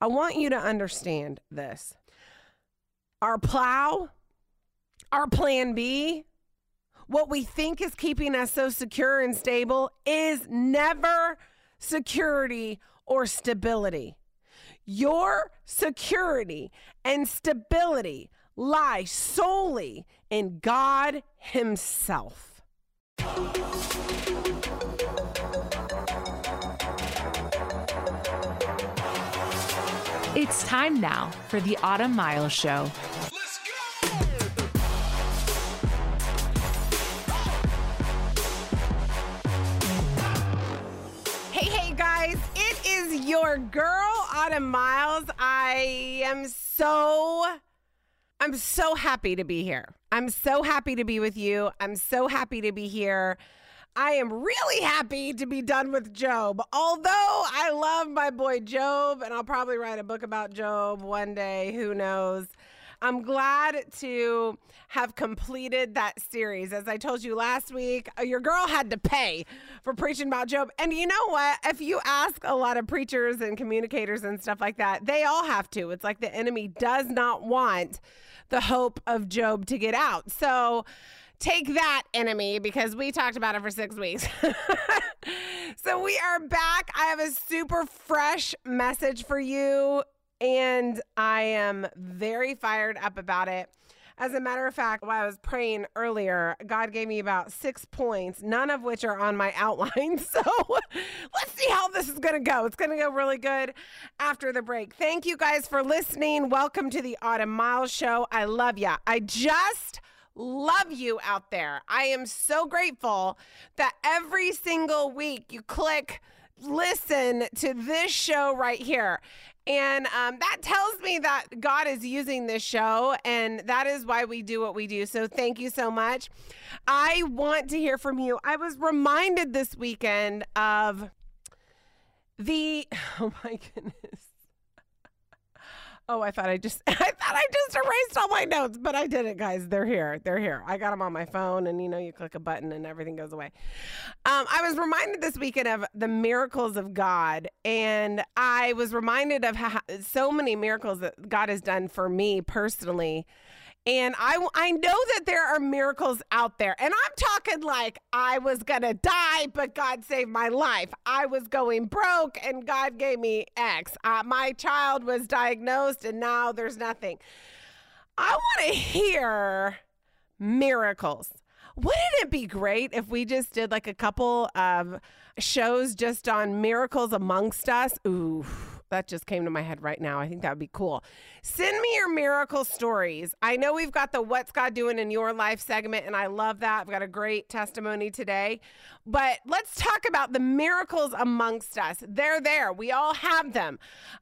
I want you to understand this. Our plow, our plan B, what we think is keeping us so secure and stable is never security or stability. Your security and stability lie solely in God Himself. It's time now for the Autumn Miles Show. Hey, hey, guys, it is your girl, Autumn Miles. I am so. I'm so happy to be here. I'm so happy to be with you. I'm so happy to be here. I am really happy to be done with Job. Although I love my boy Job, and I'll probably write a book about Job one day, who knows. I'm glad to have completed that series. As I told you last week, uh, your girl had to pay for preaching about Job. And you know what? If you ask a lot of preachers and communicators and stuff like that, they all have to. It's like the enemy does not want the hope of Job to get out. So, take that enemy because we talked about it for six weeks. so we are back. I have a super fresh message for you, and I am very fired up about it. As a matter of fact, while I was praying earlier, God gave me about six points, none of which are on my outline. So let's see how this is going to go. It's going to go really good after the break. Thank you guys for listening. Welcome to the Autumn Miles Show. I love ya. I just love you out there. I am so grateful that every single week you click listen to this show right here. And um, that tells me that God is using this show, and that is why we do what we do. So, thank you so much. I want to hear from you. I was reminded this weekend of the, oh my goodness. Oh, I thought I just I thought I just erased all my notes, but I didn't, guys. They're here. They're here. I got them on my phone, and you know, you click a button and everything goes away. Um, I was reminded this weekend of the miracles of God, and I was reminded of how so many miracles that God has done for me personally. And I, I know that there are miracles out there. And I'm talking like I was going to die, but God saved my life. I was going broke and God gave me X. Uh, my child was diagnosed and now there's nothing. I want to hear miracles. Wouldn't it be great if we just did like a couple of shows just on miracles amongst us? Ooh that just came to my head right now. I think that would be cool. Send me your miracle stories. I know we've got the What's God Doing in Your Life segment, and I love that. I've got a great testimony today. But let's talk about the miracles amongst us. They're there. We all have them.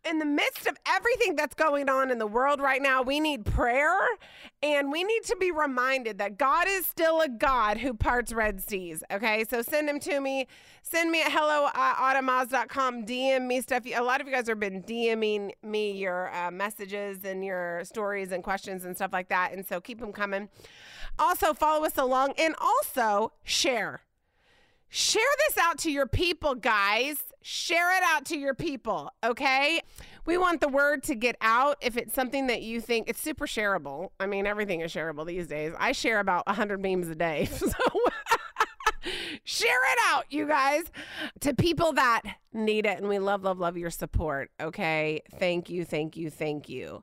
In the midst of everything that's going on in the world right now, we need prayer and we need to be reminded that God is still a God who parts Red Seas. Okay. So send them to me. Send me at hello at autumnmiles.com. DM me stuff. A lot of you guys have been DMing me your uh, messages and your stories and questions and stuff like that. And so keep them coming. Also, follow us along and also share. Share this out to your people, guys. Share it out to your people, okay? We want the word to get out. If it's something that you think it's super shareable, I mean, everything is shareable these days. I share about 100 memes a day. So share it out, you guys, to people that need it. And we love, love, love your support, okay? Thank you, thank you, thank you.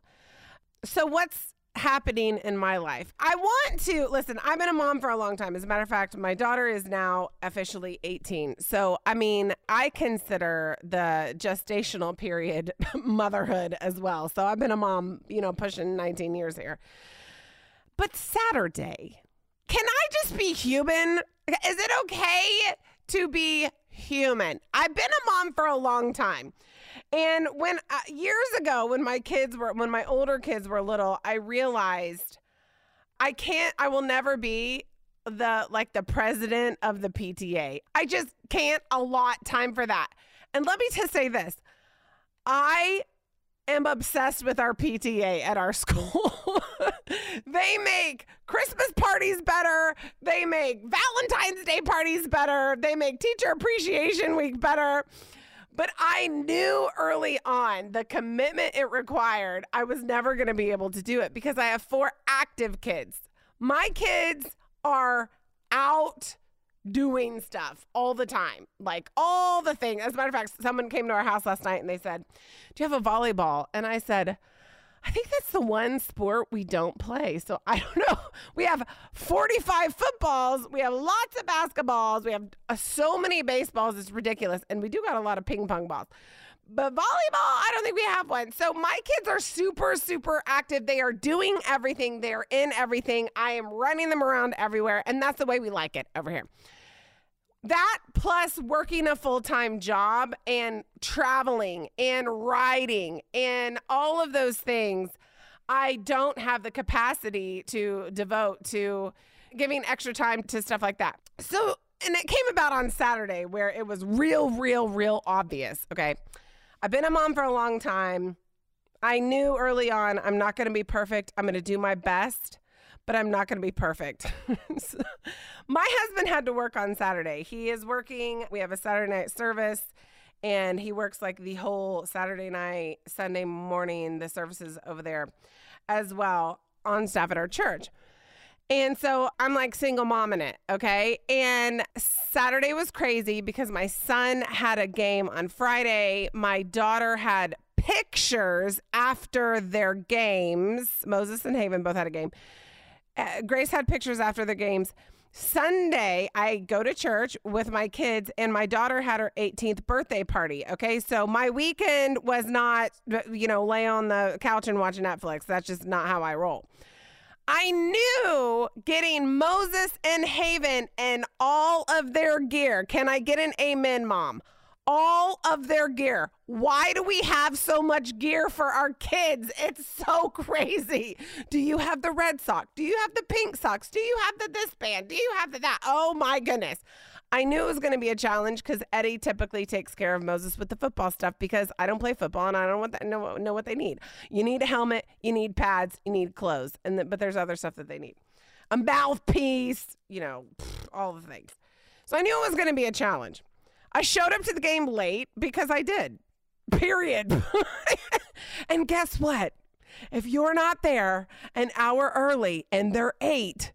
So, what's happening in my life. I want to listen, I've been a mom for a long time. As a matter of fact, my daughter is now officially 18. So, I mean, I consider the gestational period motherhood as well. So, I've been a mom, you know, pushing 19 years here. But Saturday, can I just be human? Is it okay to be human? I've been a mom for a long time. And when uh, years ago, when my kids were, when my older kids were little, I realized I can't, I will never be the like the president of the PTA. I just can't allot time for that. And let me just say this I am obsessed with our PTA at our school. they make Christmas parties better. They make Valentine's Day parties better. They make Teacher Appreciation Week better. But I knew early on the commitment it required. I was never going to be able to do it because I have four active kids. My kids are out doing stuff all the time, like all the things. As a matter of fact, someone came to our house last night and they said, Do you have a volleyball? And I said, I think that's the one sport we don't play. So I don't know. We have 45 footballs. We have lots of basketballs. We have uh, so many baseballs. It's ridiculous. And we do got a lot of ping pong balls. But volleyball, I don't think we have one. So my kids are super, super active. They are doing everything, they're in everything. I am running them around everywhere. And that's the way we like it over here that plus working a full time job and traveling and riding and all of those things, I don't have the capacity to devote to giving extra time to stuff like that. So, and it came about on Saturday where it was real, real, real obvious. Okay. I've been a mom for a long time. I knew early on I'm not going to be perfect. I'm going to do my best but I'm not going to be perfect. so, my husband had to work on Saturday. He is working. We have a Saturday night service and he works like the whole Saturday night, Sunday morning, the services over there as well on staff at our church. And so I'm like single mom in it, okay? And Saturday was crazy because my son had a game on Friday. My daughter had pictures after their games. Moses and Haven both had a game uh, Grace had pictures after the games. Sunday, I go to church with my kids, and my daughter had her 18th birthday party. Okay, so my weekend was not, you know, lay on the couch and watch Netflix. That's just not how I roll. I knew getting Moses and Haven and all of their gear. Can I get an amen, mom? All of their gear. Why do we have so much gear for our kids? It's so crazy. Do you have the red sock? Do you have the pink socks? Do you have the this band? Do you have the that? Oh my goodness. I knew it was going to be a challenge because Eddie typically takes care of Moses with the football stuff because I don't play football and I don't want that, know, know what they need. You need a helmet, you need pads, you need clothes, and the, but there's other stuff that they need. A mouthpiece, you know, all the things. So I knew it was going to be a challenge. I showed up to the game late because I did. Period. and guess what? If you're not there an hour early and they're eight,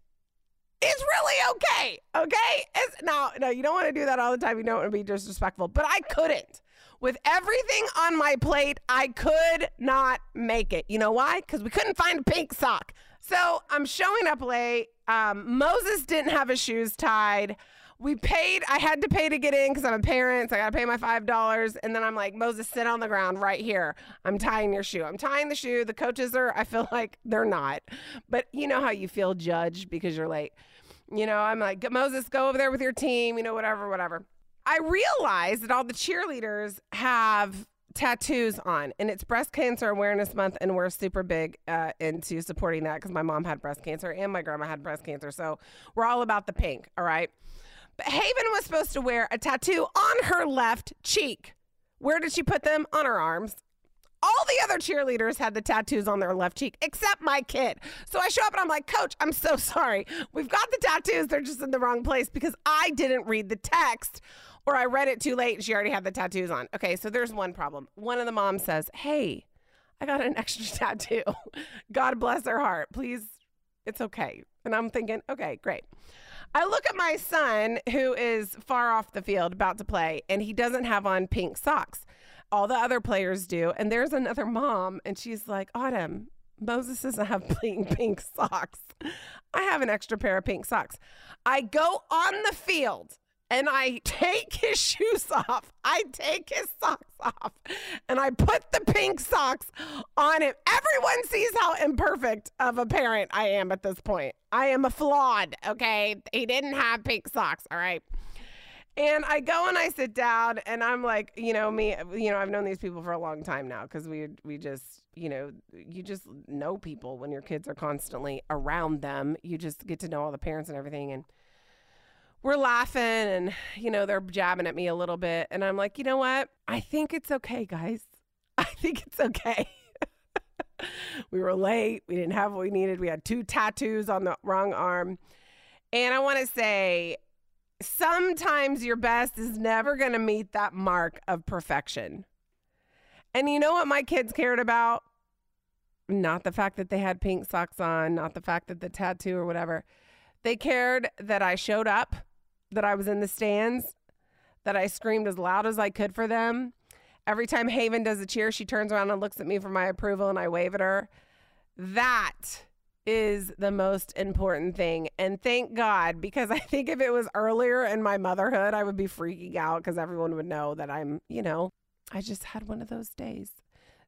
it's really okay. Okay? It's, now, no, you don't want to do that all the time. You don't want to be disrespectful, but I couldn't. With everything on my plate, I could not make it. You know why? Because we couldn't find a pink sock. So I'm showing up late. Um, Moses didn't have his shoes tied we paid. I had to pay to get in because I'm a parent. So I got to pay my five dollars, and then I'm like, Moses, sit on the ground right here. I'm tying your shoe. I'm tying the shoe. The coaches are. I feel like they're not, but you know how you feel judged because you're late. You know, I'm like, Moses, go over there with your team. You know, whatever, whatever. I realized that all the cheerleaders have tattoos on and it's breast cancer awareness month and we're super big uh, into supporting that because my mom had breast cancer and my grandma had breast cancer so we're all about the pink all right Haven was supposed to wear a tattoo on her left cheek. Where did she put them? On her arms. All the other cheerleaders had the tattoos on their left cheek, except my kid. So I show up and I'm like, Coach, I'm so sorry. We've got the tattoos. They're just in the wrong place because I didn't read the text or I read it too late and she already had the tattoos on. Okay, so there's one problem. One of the moms says, Hey, I got an extra tattoo. God bless her heart. Please, it's okay. And I'm thinking, okay, great. I look at my son who is far off the field about to play, and he doesn't have on pink socks. All the other players do. And there's another mom, and she's like, Autumn, Moses doesn't have pink, pink socks. I have an extra pair of pink socks. I go on the field and I take his shoes off. I take his socks off and I put the pink socks on him. Everyone sees how imperfect of a parent I am at this point. I am a flawed, okay? He didn't have pink socks, all right? And I go and I sit down and I'm like, you know, me, you know, I've known these people for a long time now because we we just, you know, you just know people when your kids are constantly around them. You just get to know all the parents and everything and we're laughing and you know they're jabbing at me a little bit. And i'm like you know what? I think it's okay guys. I think it's okay. We were late. We didn't have what we needed. We had two tattoos on the wrong arm. And i want to say sometimes your best is never going to meet that mark of perfection. And you know what my kids cared about? Not the fact that they had pink socks on, not the fact that the tattoo or whatever. They cared that I showed up, that I was in the stands, that I screamed as loud as I could for them. Every time Haven does a cheer, she turns around and looks at me for my approval and I wave at her. That is the most important thing. And thank God, because I think if it was earlier in my motherhood, I would be freaking out because everyone would know that I'm, you know, I just had one of those days.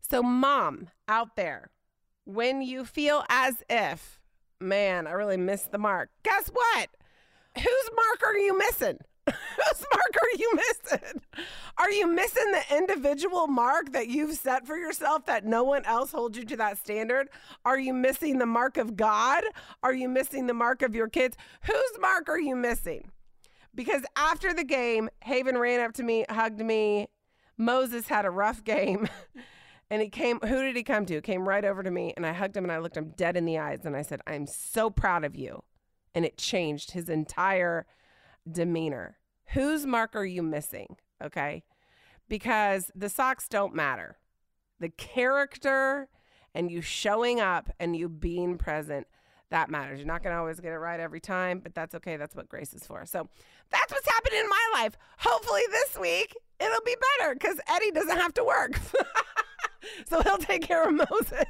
So, mom out there, when you feel as if, man, I really missed the mark, guess what? Whose mark are you missing? Whose mark are you missing? Are you missing the individual mark that you've set for yourself that no one else holds you to that standard? Are you missing the mark of God? Are you missing the mark of your kids? Whose mark are you missing? Because after the game, Haven ran up to me, hugged me. Moses had a rough game. And he came, who did he come to? Came right over to me and I hugged him and I looked him dead in the eyes and I said, I'm so proud of you. And it changed his entire demeanor. Whose mark are you missing? Okay. Because the socks don't matter. The character and you showing up and you being present, that matters. You're not going to always get it right every time, but that's okay. That's what grace is for. So that's what's happening in my life. Hopefully this week it'll be better because Eddie doesn't have to work. so he'll take care of Moses.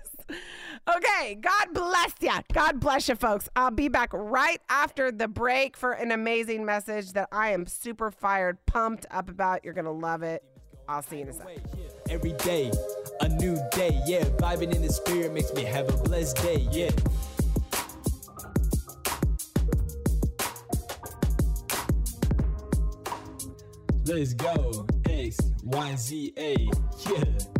Okay, God bless you. God bless you, folks. I'll be back right after the break for an amazing message that I am super fired, pumped up about. You're going to love it. I'll see you in a second. Every day, a new day, yeah. Vibing in the spirit makes me have a blessed day, yeah. Let's go, X, Y, Z, A, yeah.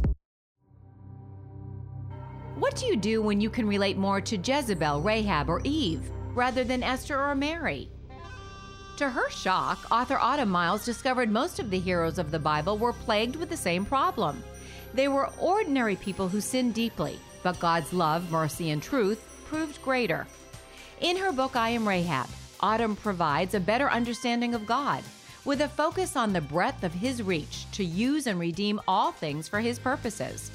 What do you do when you can relate more to Jezebel, Rahab, or Eve rather than Esther or Mary? To her shock, author Autumn Miles discovered most of the heroes of the Bible were plagued with the same problem. They were ordinary people who sinned deeply, but God's love, mercy, and truth proved greater. In her book, I Am Rahab, Autumn provides a better understanding of God, with a focus on the breadth of His reach to use and redeem all things for His purposes.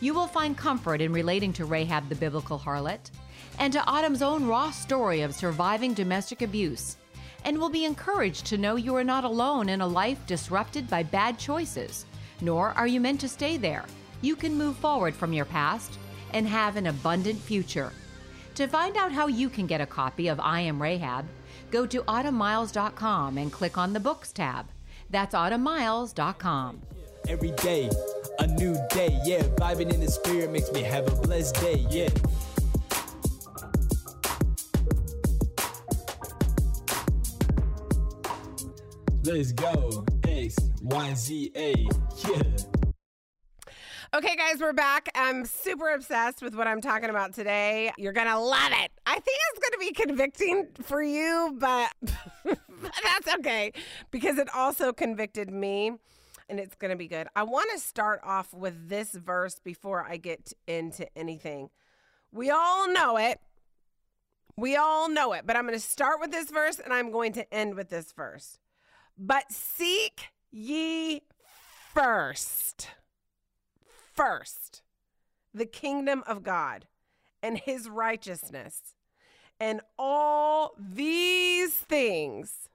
You will find comfort in relating to Rahab the biblical harlot and to Autumn's own raw story of surviving domestic abuse, and will be encouraged to know you are not alone in a life disrupted by bad choices, nor are you meant to stay there. You can move forward from your past and have an abundant future. To find out how you can get a copy of I Am Rahab, go to autumnmiles.com and click on the Books tab. That's autumnmiles.com. Every day, a new day, yeah. Vibing in the spirit makes me have a blessed day, yeah. Let's go, X, Y, Z, A, yeah. Okay, guys, we're back. I'm super obsessed with what I'm talking about today. You're going to love it. I think it's going to be convicting for you, but that's okay because it also convicted me and it's going to be good. I want to start off with this verse before I get into anything. We all know it. We all know it, but I'm going to start with this verse and I'm going to end with this verse. But seek ye first first the kingdom of God and his righteousness, and all these things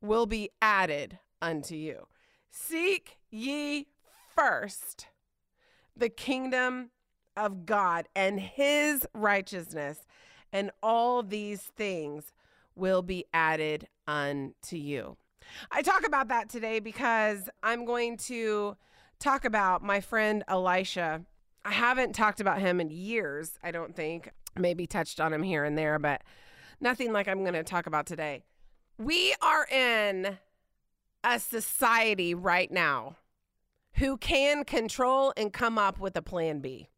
will be added unto you. Seek ye first the kingdom of God and his righteousness, and all these things will be added unto you. I talk about that today because I'm going to talk about my friend Elisha. I haven't talked about him in years, I don't think. Maybe touched on him here and there, but nothing like I'm going to talk about today. We are in a society right now who can control and come up with a plan B.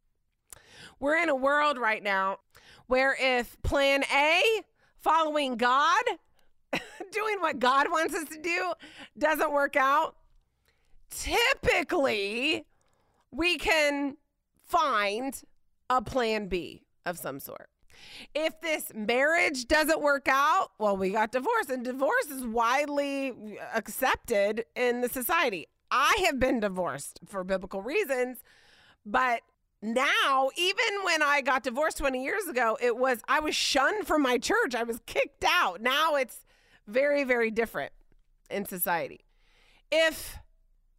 We're in a world right now where if plan A, following God, doing what God wants us to do, doesn't work out, typically we can find a plan B of some sort. If this marriage doesn't work out, well, we got divorced, and divorce is widely accepted in the society. I have been divorced for biblical reasons, but now, even when I got divorced 20 years ago, it was, I was shunned from my church. I was kicked out. Now it's very, very different in society. If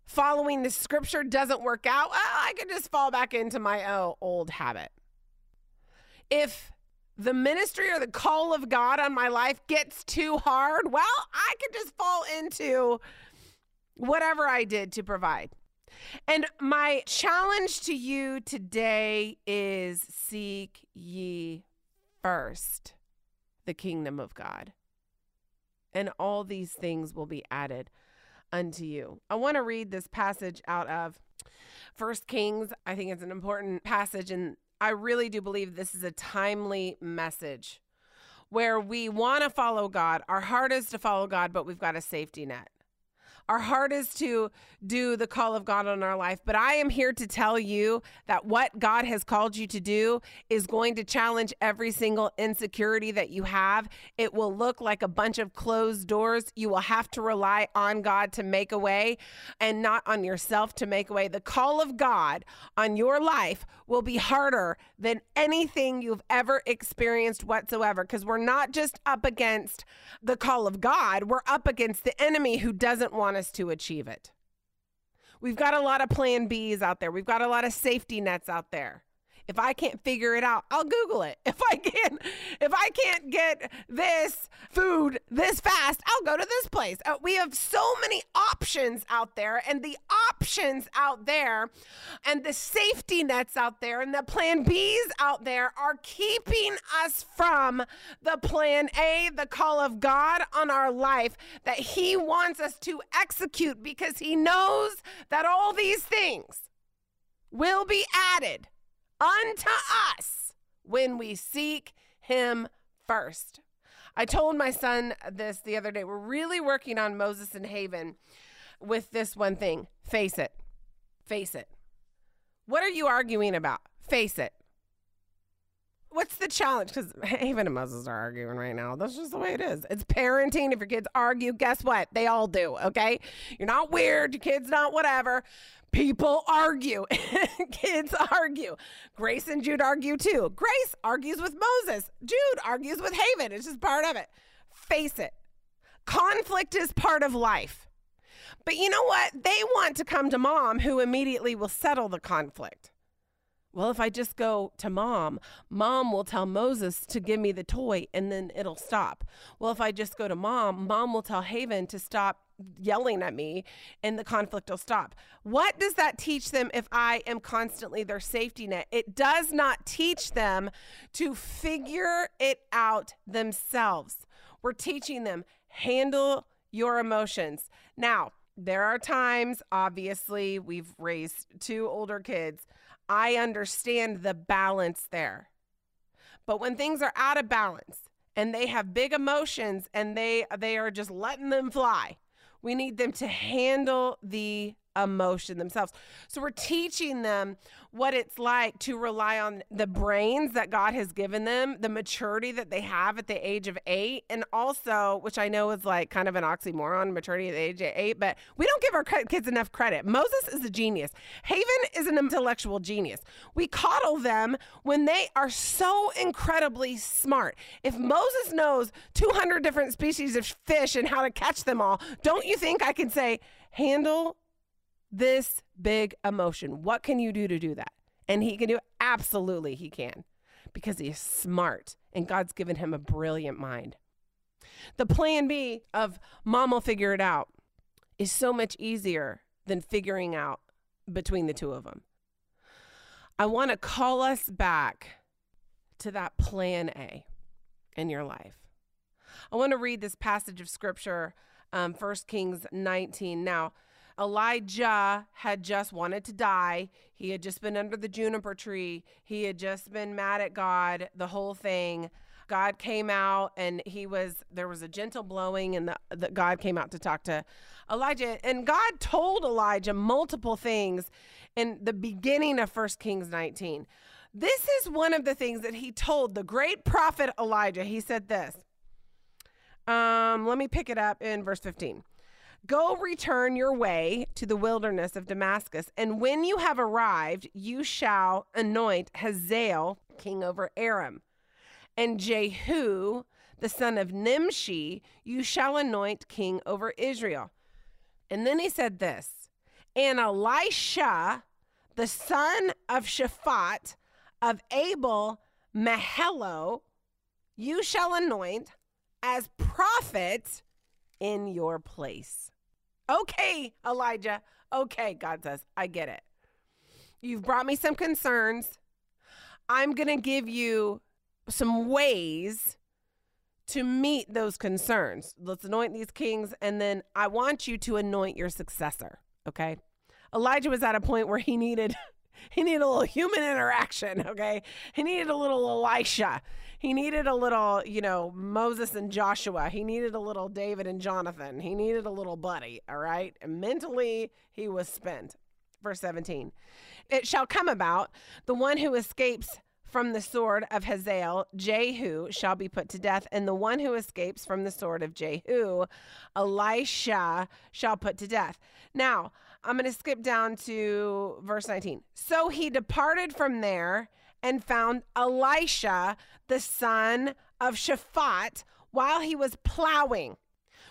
following the scripture doesn't work out, I could just fall back into my old habit. If the ministry or the call of God on my life gets too hard, well, I could just fall into whatever I did to provide. And my challenge to you today is seek ye first the kingdom of God, and all these things will be added unto you. I want to read this passage out of First Kings. I think it's an important passage, and I really do believe this is a timely message where we want to follow God. Our heart is to follow God, but we've got a safety net. Our heart is to do the call of God on our life. But I am here to tell you that what God has called you to do is going to challenge every single insecurity that you have. It will look like a bunch of closed doors. You will have to rely on God to make a way and not on yourself to make a way. The call of God on your life will be harder than anything you've ever experienced whatsoever because we're not just up against the call of God, we're up against the enemy who doesn't want us to achieve it. We've got a lot of plan Bs out there. We've got a lot of safety nets out there. If I can't figure it out, I'll Google it. If I can't, if I can't get this food this fast, I'll go to this place. Uh, we have so many options out there, and the options out there, and the safety nets out there, and the plan Bs out there are keeping us from the plan A, the call of God on our life that He wants us to execute because He knows that all these things will be added unto us when we seek him first. I told my son this the other day. We're really working on Moses and Haven with this one thing face it. Face it. What are you arguing about? Face it. What's the challenge? Because Haven and Moses are arguing right now. That's just the way it is. It's parenting. If your kids argue, guess what? They all do, okay? You're not weird. Your kid's not whatever. People argue. Kids argue. Grace and Jude argue too. Grace argues with Moses. Jude argues with Haven. It's just part of it. Face it. Conflict is part of life. But you know what? They want to come to mom, who immediately will settle the conflict. Well, if I just go to mom, mom will tell Moses to give me the toy and then it'll stop. Well, if I just go to mom, mom will tell Haven to stop yelling at me and the conflict will stop. What does that teach them if I am constantly their safety net? It does not teach them to figure it out themselves. We're teaching them handle your emotions. Now, there are times, obviously, we've raised two older kids I understand the balance there. But when things are out of balance and they have big emotions and they they are just letting them fly, we need them to handle the emotion themselves. So we're teaching them what it's like to rely on the brains that God has given them, the maturity that they have at the age of eight, and also, which I know is like kind of an oxymoron, maturity at the age of eight, but we don't give our kids enough credit. Moses is a genius. Haven is an intellectual genius. We coddle them when they are so incredibly smart. If Moses knows 200 different species of fish and how to catch them all, don't you think I can say, handle this big emotion. What can you do to do that? And he can do it. Absolutely, he can because he's smart and God's given him a brilliant mind. The plan B of mom will figure it out is so much easier than figuring out between the two of them. I want to call us back to that plan A in your life. I want to read this passage of scripture, um, 1 Kings 19. Now, Elijah had just wanted to die. He had just been under the juniper tree. He had just been mad at God, the whole thing. God came out and he was there was a gentle blowing and the, the, God came out to talk to Elijah and God told Elijah multiple things in the beginning of First Kings 19. This is one of the things that he told the great prophet Elijah. He said this. Um, let me pick it up in verse 15. Go return your way to the wilderness of Damascus, and when you have arrived, you shall anoint Hazael king over Aram, and Jehu, the son of Nimshi, you shall anoint king over Israel. And then he said this, and Elisha, the son of Shaphat of Abel Mahelo, you shall anoint as prophet in your place. Okay, Elijah. Okay, God says, I get it. You've brought me some concerns. I'm going to give you some ways to meet those concerns. Let's anoint these kings, and then I want you to anoint your successor. Okay. Elijah was at a point where he needed he needed a little human interaction, okay? He needed a little Elisha. He needed a little, you know, Moses and Joshua. He needed a little David and Jonathan. He needed a little buddy, all right? And mentally, he was spent. Verse 17 It shall come about the one who escapes from the sword of Hazael, Jehu, shall be put to death, and the one who escapes from the sword of Jehu, Elisha, shall put to death. Now, I'm going to skip down to verse 19. So he departed from there and found Elisha, the son of Shaphat, while he was plowing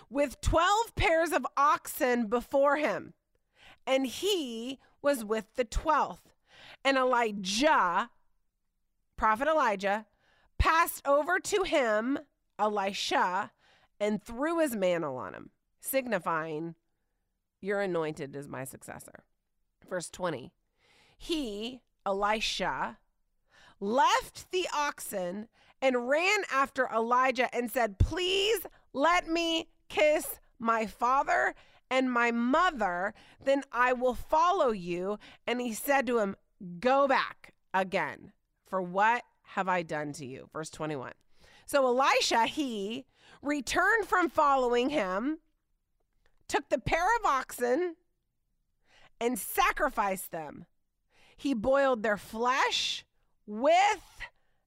with 12 pairs of oxen before him. And he was with the 12th. And Elijah, prophet Elijah, passed over to him, Elisha, and threw his mantle on him, signifying you're anointed as my successor. Verse 20. He, Elisha, left the oxen and ran after Elijah and said, Please let me kiss my father and my mother, then I will follow you. And he said to him, Go back again, for what have I done to you? Verse 21. So Elisha, he returned from following him took the pair of oxen and sacrificed them. He boiled their flesh with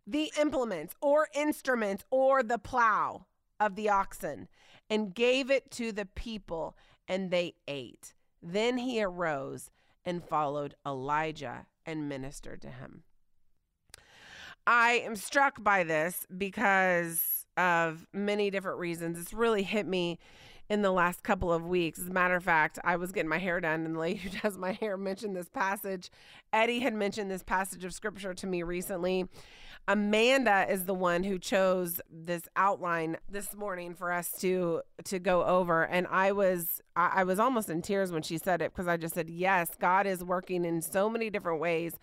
the implements or instruments or the plow of the oxen and gave it to the people, and they ate. Then he arose and followed Elijah and ministered to him. I am struck by this because of many different reasons. It's really hit me in the last couple of weeks. As a matter of fact, I was getting my hair done, and the lady who does my hair mentioned this passage. Eddie had mentioned this passage of scripture to me recently. Amanda is the one who chose this outline this morning for us to to go over, and I was I, I was almost in tears when she said it because I just said yes, God is working in so many different ways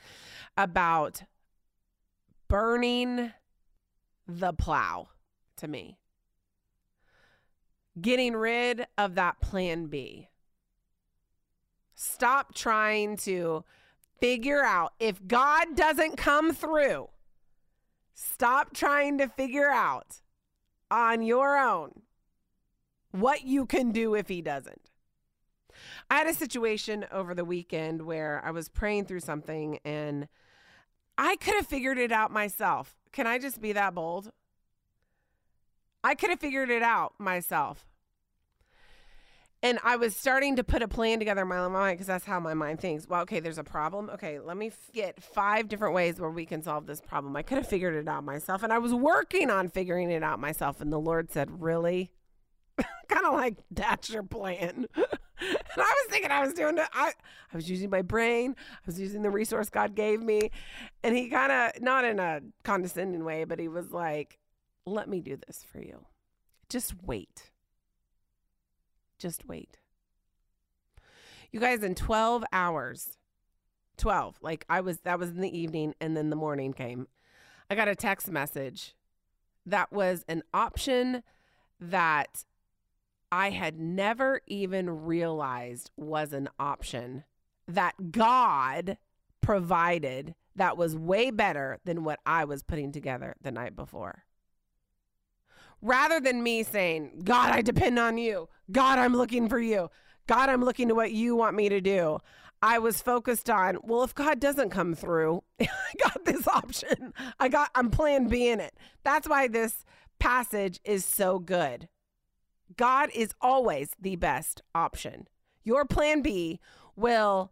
about burning the plow to me getting rid of that plan B. Stop trying to figure out if God doesn't come through. Stop trying to figure out on your own what you can do if he doesn't. I had a situation over the weekend where I was praying through something and I could have figured it out myself. Can I just be that bold? I could have figured it out myself. And I was starting to put a plan together in my mind because that's how my mind thinks. Well, okay, there's a problem. Okay, let me get five different ways where we can solve this problem. I could have figured it out myself. And I was working on figuring it out myself. And the Lord said, Really? kind of like, That's your plan. and I was thinking I was doing it. I, I was using my brain, I was using the resource God gave me. And He kind of, not in a condescending way, but He was like, Let me do this for you. Just wait. Just wait. You guys, in 12 hours, 12, like I was, that was in the evening, and then the morning came. I got a text message that was an option that I had never even realized was an option that God provided that was way better than what I was putting together the night before rather than me saying, God, I depend on you. God, I'm looking for you. God, I'm looking to what you want me to do. I was focused on, well, if God doesn't come through, I got this option. I got, I'm plan B in it. That's why this passage is so good. God is always the best option. Your plan B will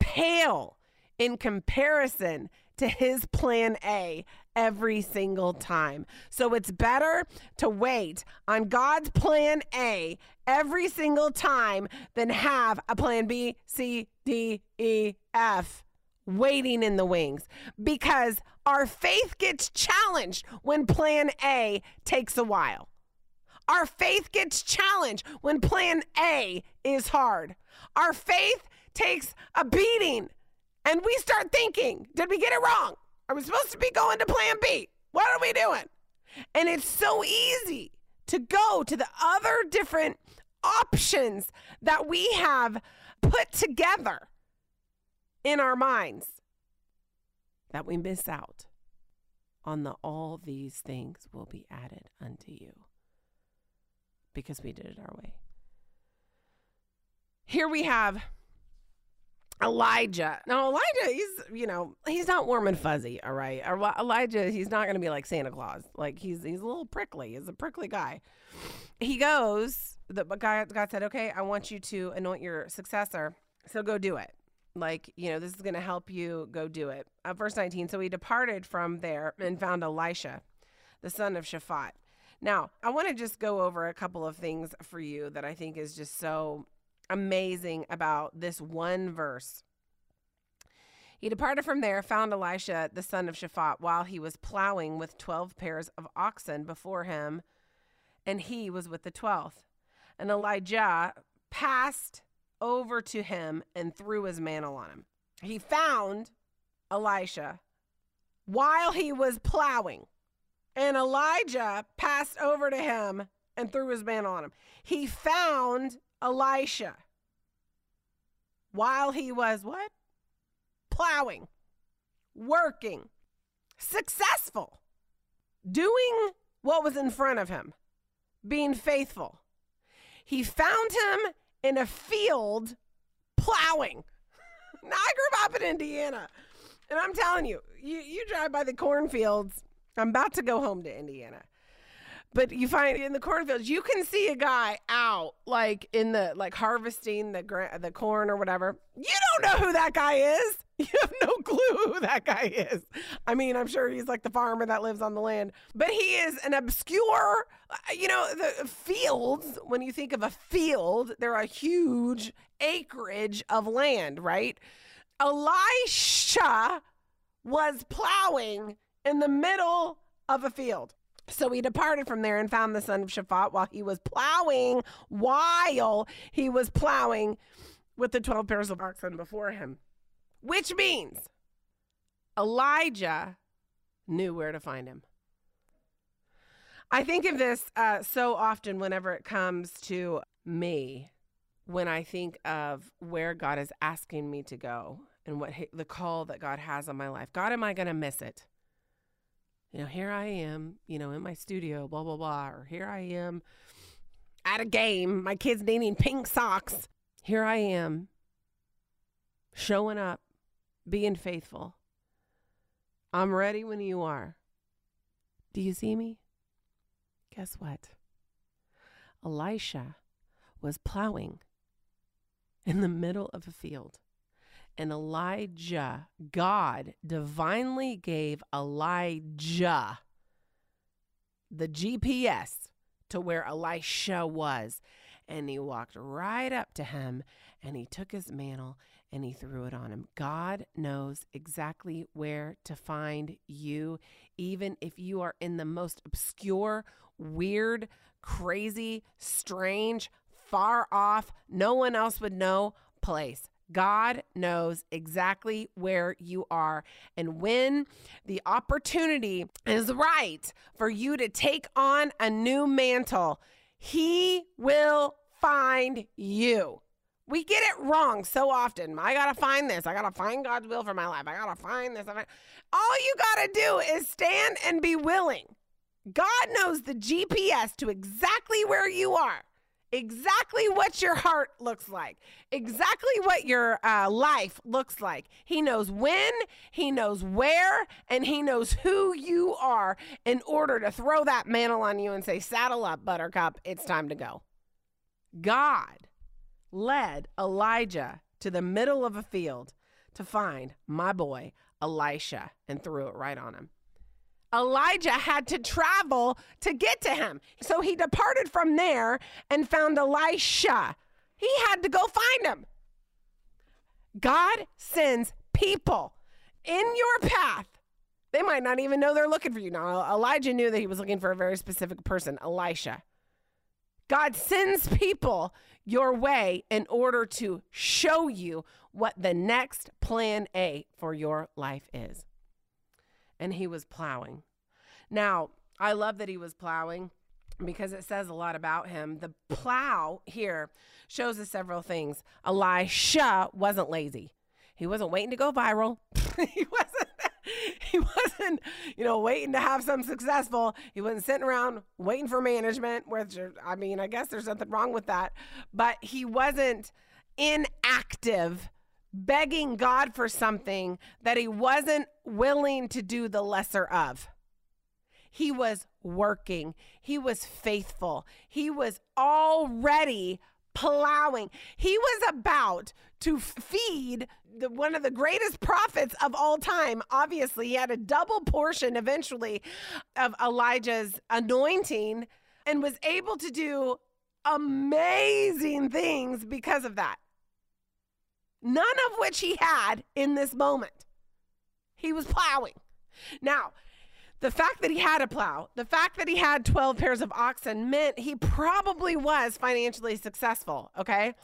pale in comparison to his plan A every single time. So it's better to wait on God's plan A every single time than have a plan B, C, D, E, F waiting in the wings because our faith gets challenged when plan A takes a while. Our faith gets challenged when plan A is hard. Our faith takes a beating and we start thinking, did we get it wrong? Are we supposed to be going to plan B? What are we doing? And it's so easy to go to the other different options that we have put together in our minds that we miss out on the all these things will be added unto you because we did it our way. Here we have Elijah. Now, Elijah, he's, you know, he's not warm and fuzzy, all right? Elijah, he's not going to be like Santa Claus. Like, he's he's a little prickly. He's a prickly guy. He goes, the God, God said, okay, I want you to anoint your successor. So go do it. Like, you know, this is going to help you go do it. Uh, verse 19. So he departed from there and found Elisha, the son of Shaphat. Now, I want to just go over a couple of things for you that I think is just so amazing about this one verse. He departed from there, found Elisha, the son of Shaphat, while he was plowing with 12 pairs of oxen before him, and he was with the 12th. And Elijah passed over to him and threw his mantle on him. He found Elisha while he was plowing, and Elijah passed over to him and threw his mantle on him. He found Elisha while he was what? Plowing, working, successful, doing what was in front of him, being faithful. He found him in a field plowing. now, I grew up in Indiana, and I'm telling you, you, you drive by the cornfields. I'm about to go home to Indiana but you find in the cornfields you can see a guy out like in the like harvesting the gra- the corn or whatever. You don't know who that guy is. You have no clue who that guy is. I mean i'm sure he's like the farmer that lives on the land but he is an obscure uh, you know the fields when you think of a field they're a huge acreage of land right? Elisha was plowing in the middle of a field so he departed from there and found the son of Shaphat while he was plowing, while he was plowing with the 12 pairs of oxen before him. Which means Elijah knew where to find him. I think of this uh, so often whenever it comes to me, when I think of where God is asking me to go and what the call that God has on my life. God, am I going to miss it? You know, here I am, you know, in my studio, blah, blah, blah, or here I am at a game, my kid's needing pink socks. Here I am showing up, being faithful. I'm ready when you are. Do you see me? Guess what? Elisha was plowing in the middle of a field and Elijah, God divinely gave Elijah the GPS to where Elisha was. And he walked right up to him and he took his mantle and he threw it on him. God knows exactly where to find you, even if you are in the most obscure, weird, crazy, strange, far off, no one else would know place. God knows exactly where you are. And when the opportunity is right for you to take on a new mantle, He will find you. We get it wrong so often. I got to find this. I got to find God's will for my life. I got to find this. All you got to do is stand and be willing. God knows the GPS to exactly where you are. Exactly what your heart looks like, exactly what your uh, life looks like. He knows when, he knows where, and he knows who you are in order to throw that mantle on you and say, Saddle up, Buttercup, it's time to go. God led Elijah to the middle of a field to find my boy Elisha and threw it right on him. Elijah had to travel to get to him. So he departed from there and found Elisha. He had to go find him. God sends people in your path. They might not even know they're looking for you. Now, Elijah knew that he was looking for a very specific person, Elisha. God sends people your way in order to show you what the next plan A for your life is. And he was plowing. Now, I love that he was plowing because it says a lot about him. The plow here shows us several things. Elisha wasn't lazy. He wasn't waiting to go viral. he wasn't he wasn't, you know, waiting to have some successful. He wasn't sitting around waiting for management, which I mean, I guess there's nothing wrong with that. But he wasn't inactive begging God for something that he wasn't willing to do the lesser of. He was working. He was faithful. He was already plowing. He was about to feed the, one of the greatest prophets of all time. Obviously, he had a double portion eventually of Elijah's anointing and was able to do amazing things because of that. None of which he had in this moment. He was plowing. Now, the fact that he had a plow, the fact that he had 12 pairs of oxen meant he probably was financially successful, okay?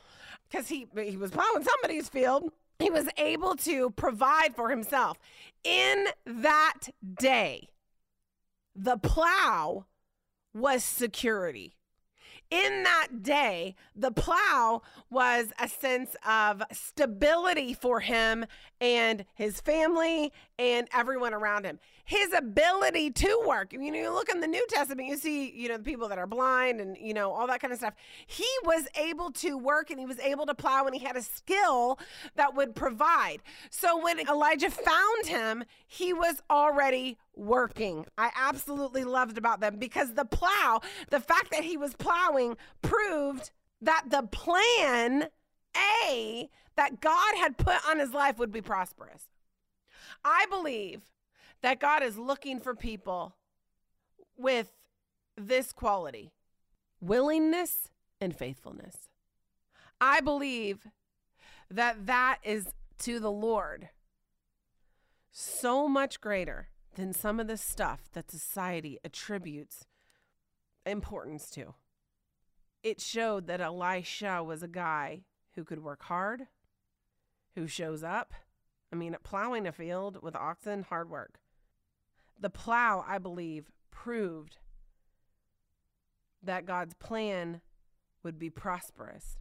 Because he, he was plowing somebody's field. He was able to provide for himself. In that day, the plow was security in that day, the plow was a sense of stability for him and his family and everyone around him. His ability to work. You know, you look in the New Testament, you see, you know, the people that are blind and, you know, all that kind of stuff. He was able to work and he was able to plow and he had a skill that would provide. So when Elijah found him, he was already working. I absolutely loved about them because the plow, the fact that he was plowing proved that the plan A that God had put on his life would be prosperous. I believe that God is looking for people with this quality willingness and faithfulness. I believe that that is to the Lord so much greater than some of the stuff that society attributes importance to. It showed that Elisha was a guy who could work hard, who shows up. I mean, plowing a field with oxen, hard work. The plow, I believe, proved that God's plan would be prosperous.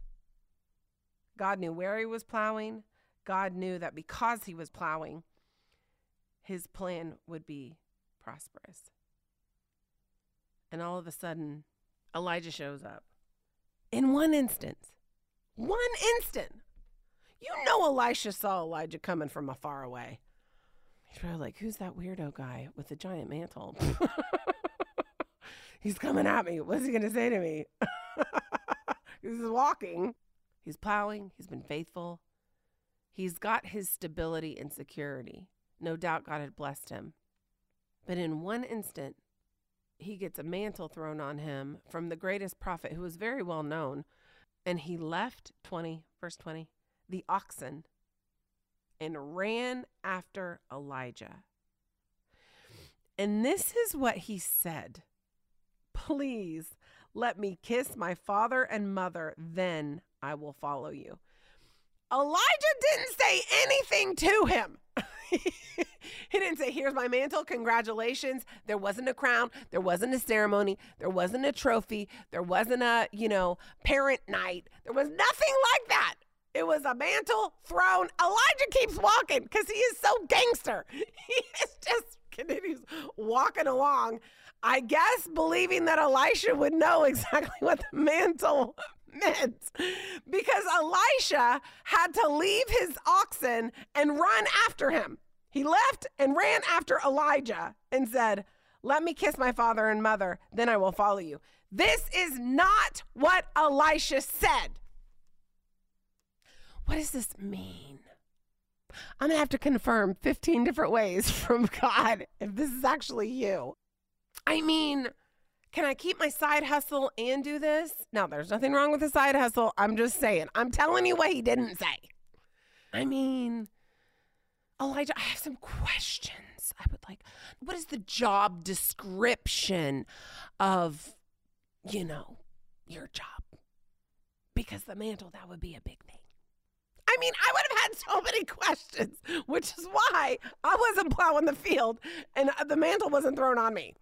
God knew where he was plowing. God knew that because he was plowing, his plan would be prosperous. And all of a sudden, Elijah shows up. In one instance, one instant, you know Elisha saw Elijah coming from afar away. He's probably like, who's that weirdo guy with the giant mantle? He's coming at me. What's he going to say to me? he's walking. He's plowing. He's been faithful. He's got his stability and security. No doubt God had blessed him. But in one instant, he gets a mantle thrown on him from the greatest prophet who was very well known. And he left 20, verse 20, the oxen and ran after Elijah. And this is what he said Please let me kiss my father and mother, then I will follow you. Elijah didn't say anything to him. he didn't say, Here's my mantle. Congratulations. There wasn't a crown. There wasn't a ceremony. There wasn't a trophy. There wasn't a, you know, parent night. There was nothing like that. It was a mantle thrown. Elijah keeps walking because he is so gangster. He is just continues walking along. I guess believing that Elisha would know exactly what the mantle meant because Elisha had to leave his oxen and run after him. He left and ran after Elijah and said, Let me kiss my father and mother, then I will follow you. This is not what Elisha said. What does this mean? I'm going to have to confirm 15 different ways from God if this is actually you. I mean, can I keep my side hustle and do this? No, there's nothing wrong with the side hustle. I'm just saying. I'm telling you what he didn't say. I mean, Elijah, I have some questions. I would like, what is the job description of, you know, your job? Because the mantle, that would be a big thing. I mean, I would have had so many questions, which is why I wasn't plowing the field and the mantle wasn't thrown on me.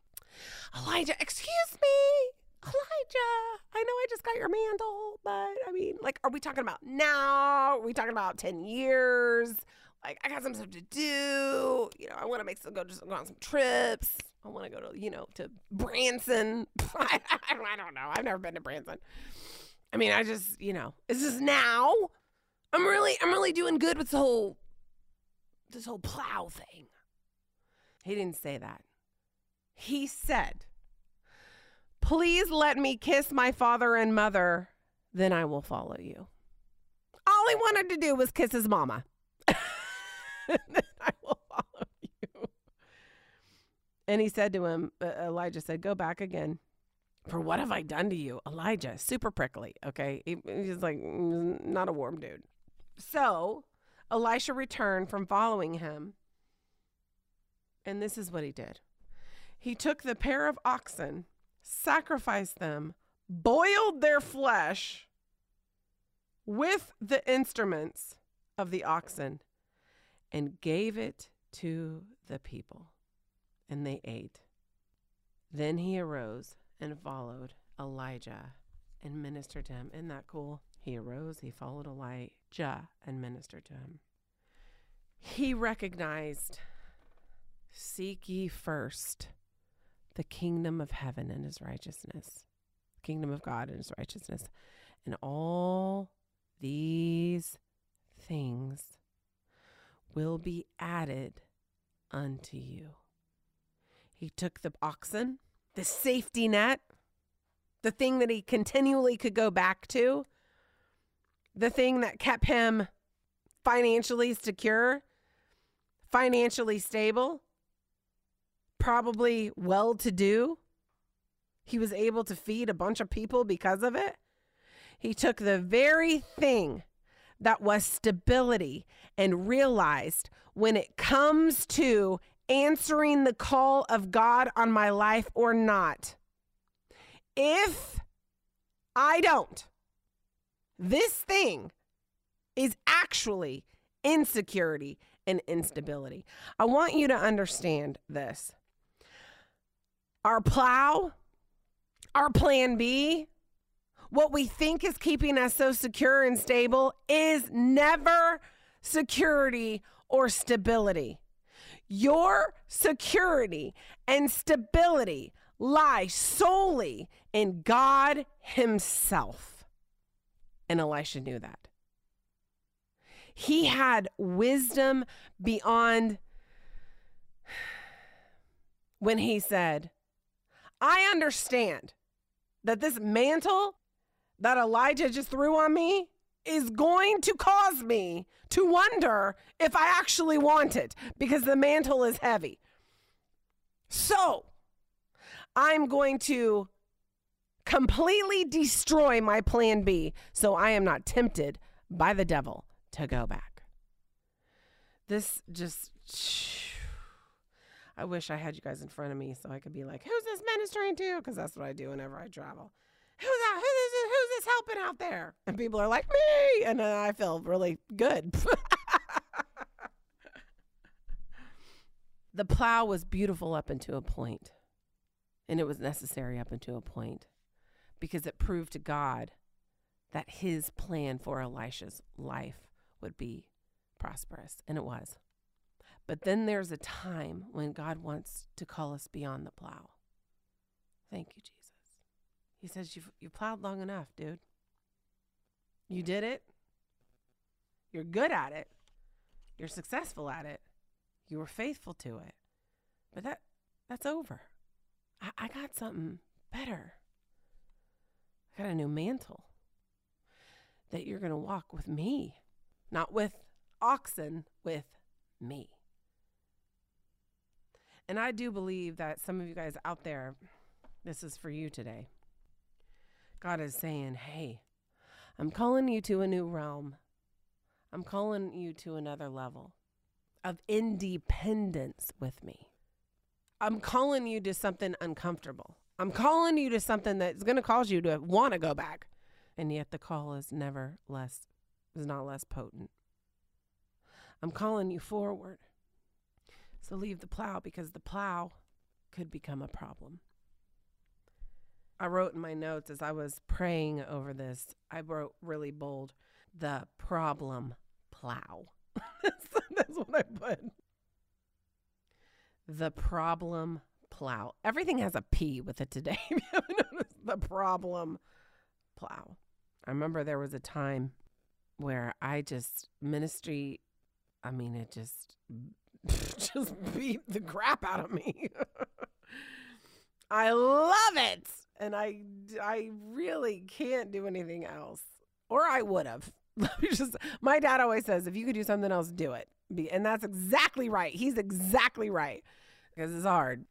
Elijah, excuse me. Elijah, I know I just got your mantle, but I mean, like, are we talking about now? Are we talking about 10 years? Like, I got some stuff to do. You know, I want to make some, go just go on some trips. I want to go to, you know, to Branson. I, I don't know. I've never been to Branson. I mean, I just, you know, is this now? I'm really, I'm really doing good with the whole, this whole plow thing. He didn't say that. He said, Please let me kiss my father and mother, then I will follow you. All he wanted to do was kiss his mama. then I will follow you. And he said to him, uh, Elijah said, Go back again. For what have I done to you? Elijah, super prickly, okay? He, he's like, mm, not a warm dude. So Elisha returned from following him. And this is what he did he took the pair of oxen, sacrificed them, boiled their flesh with the instruments of the oxen, and gave it to the people. And they ate. Then he arose and followed Elijah and ministered to him. Isn't that cool? He arose, he followed Elijah and ministered to him. He recognized, Seek ye first the kingdom of heaven and his righteousness, the kingdom of God and his righteousness. And all these things will be added unto you. He took the oxen, the safety net, the thing that he continually could go back to, the thing that kept him financially secure, financially stable probably well to do. He was able to feed a bunch of people because of it. He took the very thing that was stability and realized when it comes to answering the call of God on my life or not, if I don't, this thing is actually insecurity and instability. I want you to understand this our plow, our plan B, what we think is keeping us so secure and stable is never security or stability. Your security and stability lie solely in God Himself. And Elisha knew that. He had wisdom beyond when he said, I understand that this mantle that Elijah just threw on me is going to cause me to wonder if I actually want it because the mantle is heavy. So I'm going to completely destroy my plan B so I am not tempted by the devil to go back. This just I wish I had you guys in front of me so I could be like, who's this ministering to? Because that's what I do whenever I travel. Who's that? Who's this, who's this helping out there? And people are like, me. And then I feel really good. the plow was beautiful up until a point, and it was necessary up until a point because it proved to God that his plan for Elisha's life would be prosperous, and it was. But then there's a time when God wants to call us beyond the plow. Thank you, Jesus. He says, You've, you've plowed long enough, dude. You did it. You're good at it. You're successful at it. You were faithful to it. But that that's over. I, I got something better. I got a new mantle that you're to walk with me, not with oxen, with me. And I do believe that some of you guys out there, this is for you today. God is saying, hey, I'm calling you to a new realm. I'm calling you to another level of independence with me. I'm calling you to something uncomfortable. I'm calling you to something that's going to cause you to want to go back. And yet the call is never less, is not less potent. I'm calling you forward. So leave the plow because the plow could become a problem. I wrote in my notes as I was praying over this, I wrote really bold the problem plow. That's what I put. The problem plow. Everything has a P with it today. The problem plow. I remember there was a time where I just ministry. I mean, it just just beat the crap out of me. I love it, and I I really can't do anything else, or I would have. just my dad always says, if you could do something else, do it. And that's exactly right. He's exactly right because it's hard.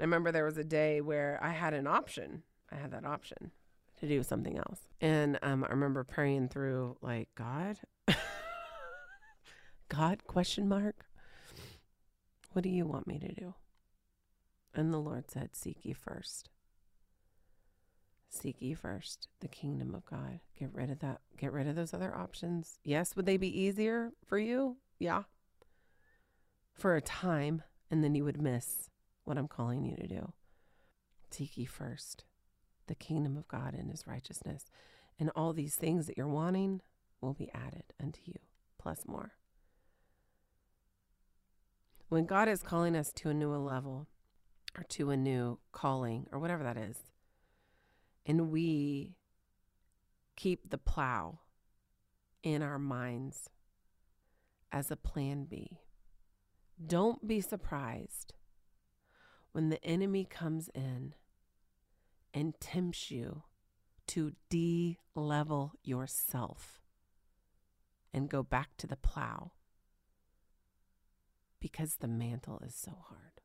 I remember there was a day where I had an option. I had that option to do something else. And um, I remember praying through like, God, God, question mark, what do you want me to do? And the Lord said, seek ye first. Seek ye first the kingdom of God. Get rid of that. Get rid of those other options. Yes, would they be easier for you? Yeah. For a time, and then you would miss what I'm calling you to do. Seek ye first the kingdom of God and his righteousness, and all these things that you're wanting will be added unto you, plus more. When God is calling us to a new level or to a new calling or whatever that is, and we keep the plow in our minds as a plan B, don't be surprised when the enemy comes in and tempts you to de level yourself and go back to the plow because the mantle is so hard.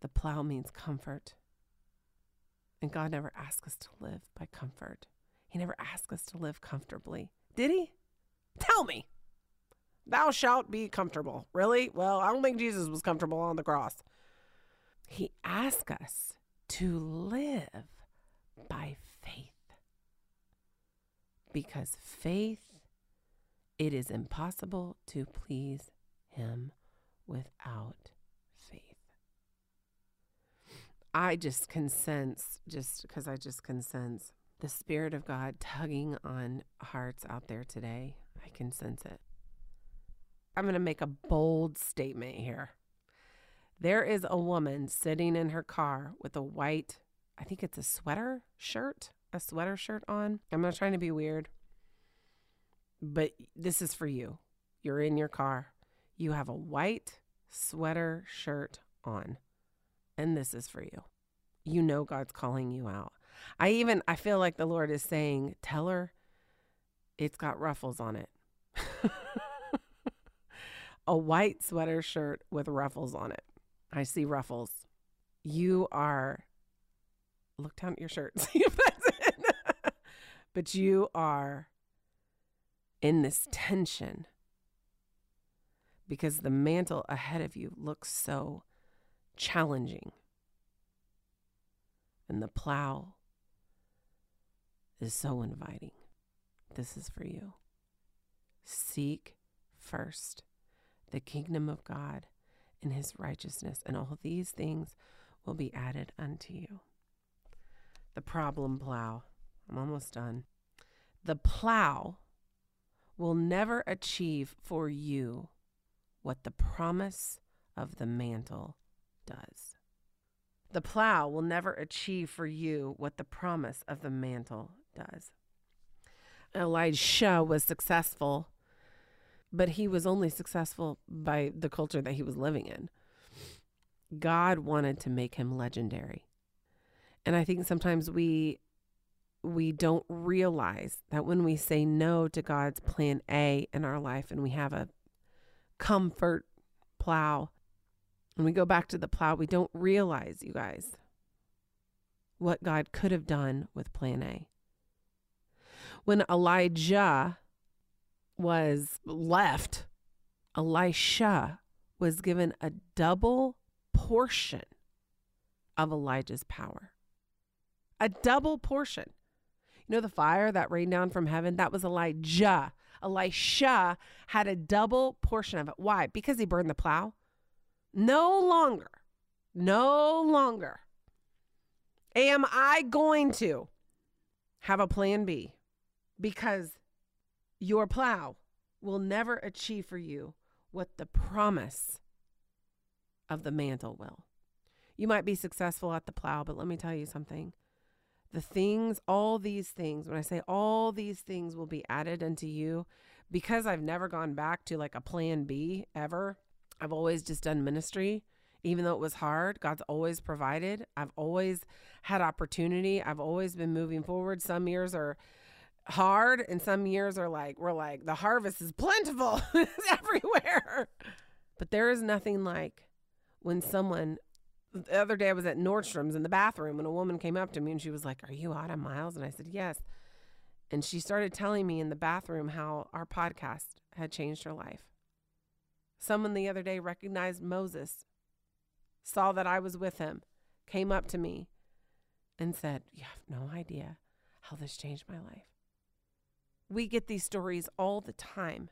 The plow means comfort. And God never asked us to live by comfort. He never asked us to live comfortably. Did He? Tell me. Thou shalt be comfortable. Really? Well, I don't think Jesus was comfortable on the cross. He asked us to live by faith. Because faith, it is impossible to please Him without faith. I just can sense, just because I just can sense the Spirit of God tugging on hearts out there today. I can sense it. I'm going to make a bold statement here. There is a woman sitting in her car with a white, I think it's a sweater shirt, a sweater shirt on. I'm not trying to be weird, but this is for you. You're in your car. You have a white sweater shirt on, and this is for you. You know God's calling you out. I even I feel like the Lord is saying, "Tell her it's got ruffles on it." a white sweater shirt with ruffles on it. I see ruffles. You are, look down at your shirt, see if that's it. but you are in this tension because the mantle ahead of you looks so challenging. And the plow is so inviting. This is for you. Seek first the kingdom of God and his righteousness, and all these things will be added unto you. The problem plow. I'm almost done. The plow will never achieve for you what the promise of the mantle does. The plow will never achieve for you what the promise of the mantle does. Elisha was successful, but he was only successful by the culture that he was living in. God wanted to make him legendary. And I think sometimes we we don't realize that when we say no to God's plan A in our life and we have a comfort plow and we go back to the plow, we don't realize, you guys, what God could have done with plan A. When Elijah was left, Elisha was given a double portion of Elijah's power. A double portion. You know the fire that rained down from heaven? That was Elijah. Elisha had a double portion of it. Why? Because he burned the plow? No longer, no longer am I going to have a plan B because your plow will never achieve for you what the promise of the mantle will. You might be successful at the plow, but let me tell you something the things, all these things, when I say all these things will be added unto you, because I've never gone back to like a plan B ever, I've always just done ministry. Even though it was hard, God's always provided. I've always had opportunity. I've always been moving forward. Some years are hard, and some years are like, we're like, the harvest is plentiful, it's everywhere. But there is nothing like when someone the other day I was at Nordstrom's in the bathroom and a woman came up to me and she was like, Are you Autumn Miles? And I said, Yes. And she started telling me in the bathroom how our podcast had changed her life. Someone the other day recognized Moses, saw that I was with him, came up to me and said, You have no idea how this changed my life. We get these stories all the time.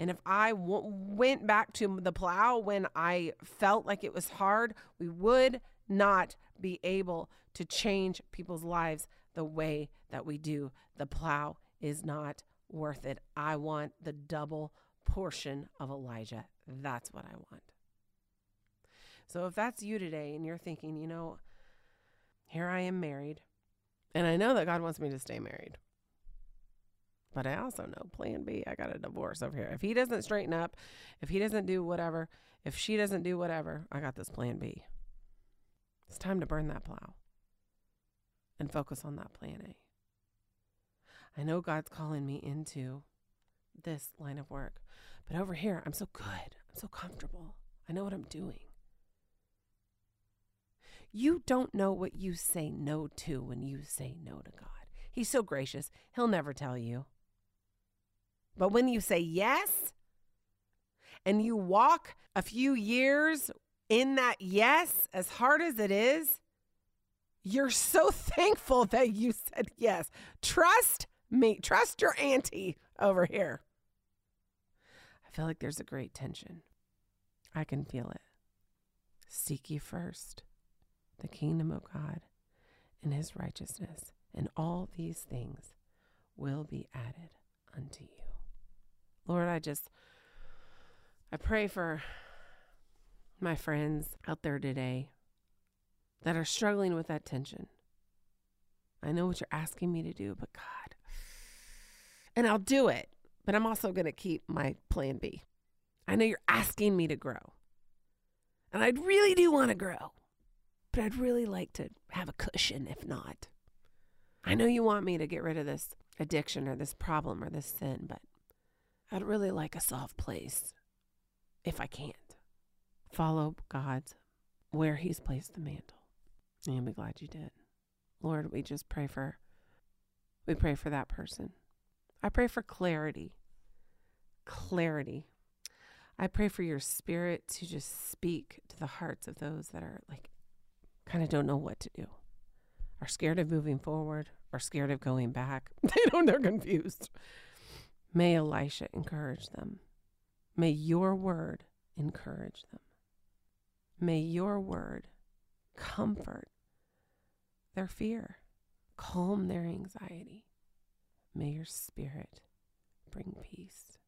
And if I w- went back to the plow when I felt like it was hard, we would not be able to change people's lives the way that we do. The plow is not worth it. I want the double portion of Elijah. That's what I want. So if that's you today and you're thinking, you know, here I am married, and I know that God wants me to stay married. But I also know plan B, I got a divorce over here. If he doesn't straighten up, if he doesn't do whatever, if she doesn't do whatever, I got this plan B. It's time to burn that plow and focus on that plan A. I know God's calling me into this line of work, but over here, I'm so good. I'm so comfortable. I know what I'm doing. You don't know what you say no to when you say no to God. He's so gracious, He'll never tell you. But when you say yes and you walk a few years in that yes, as hard as it is, you're so thankful that you said yes. Trust me, trust your auntie over here. I feel like there's a great tension. I can feel it. Seek ye first the kingdom of God and his righteousness, and all these things will be added unto you. Lord, I just I pray for my friends out there today that are struggling with that tension. I know what you're asking me to do, but God, and I'll do it, but I'm also going to keep my plan B. I know you're asking me to grow, and I'd really do want to grow, but I'd really like to have a cushion if not. I know you want me to get rid of this addiction or this problem or this sin, but I'd really like a soft place if I can't. Follow God's where He's placed the mantle. And be glad you did. Lord, we just pray for we pray for that person. I pray for clarity. Clarity. I pray for your spirit to just speak to the hearts of those that are like kind of don't know what to do. Are scared of moving forward, are scared of going back. They don't they're confused. May Elisha encourage them. May your word encourage them. May your word comfort their fear, calm their anxiety. May your spirit bring peace.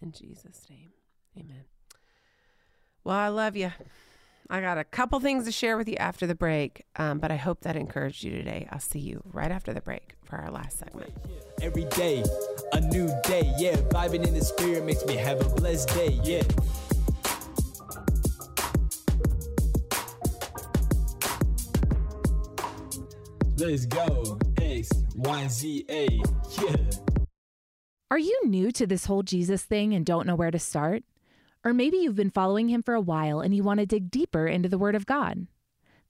In Jesus' name, amen. Well, I love you. I got a couple things to share with you after the break, um, but I hope that encouraged you today. I'll see you right after the break for our last segment. Every day, a new day, yeah. Vibing in the spirit makes me have a blessed day, yeah. Let's go. X, Y, Z, A, yeah. Are you new to this whole Jesus thing and don't know where to start? Or maybe you've been following him for a while and you want to dig deeper into the Word of God?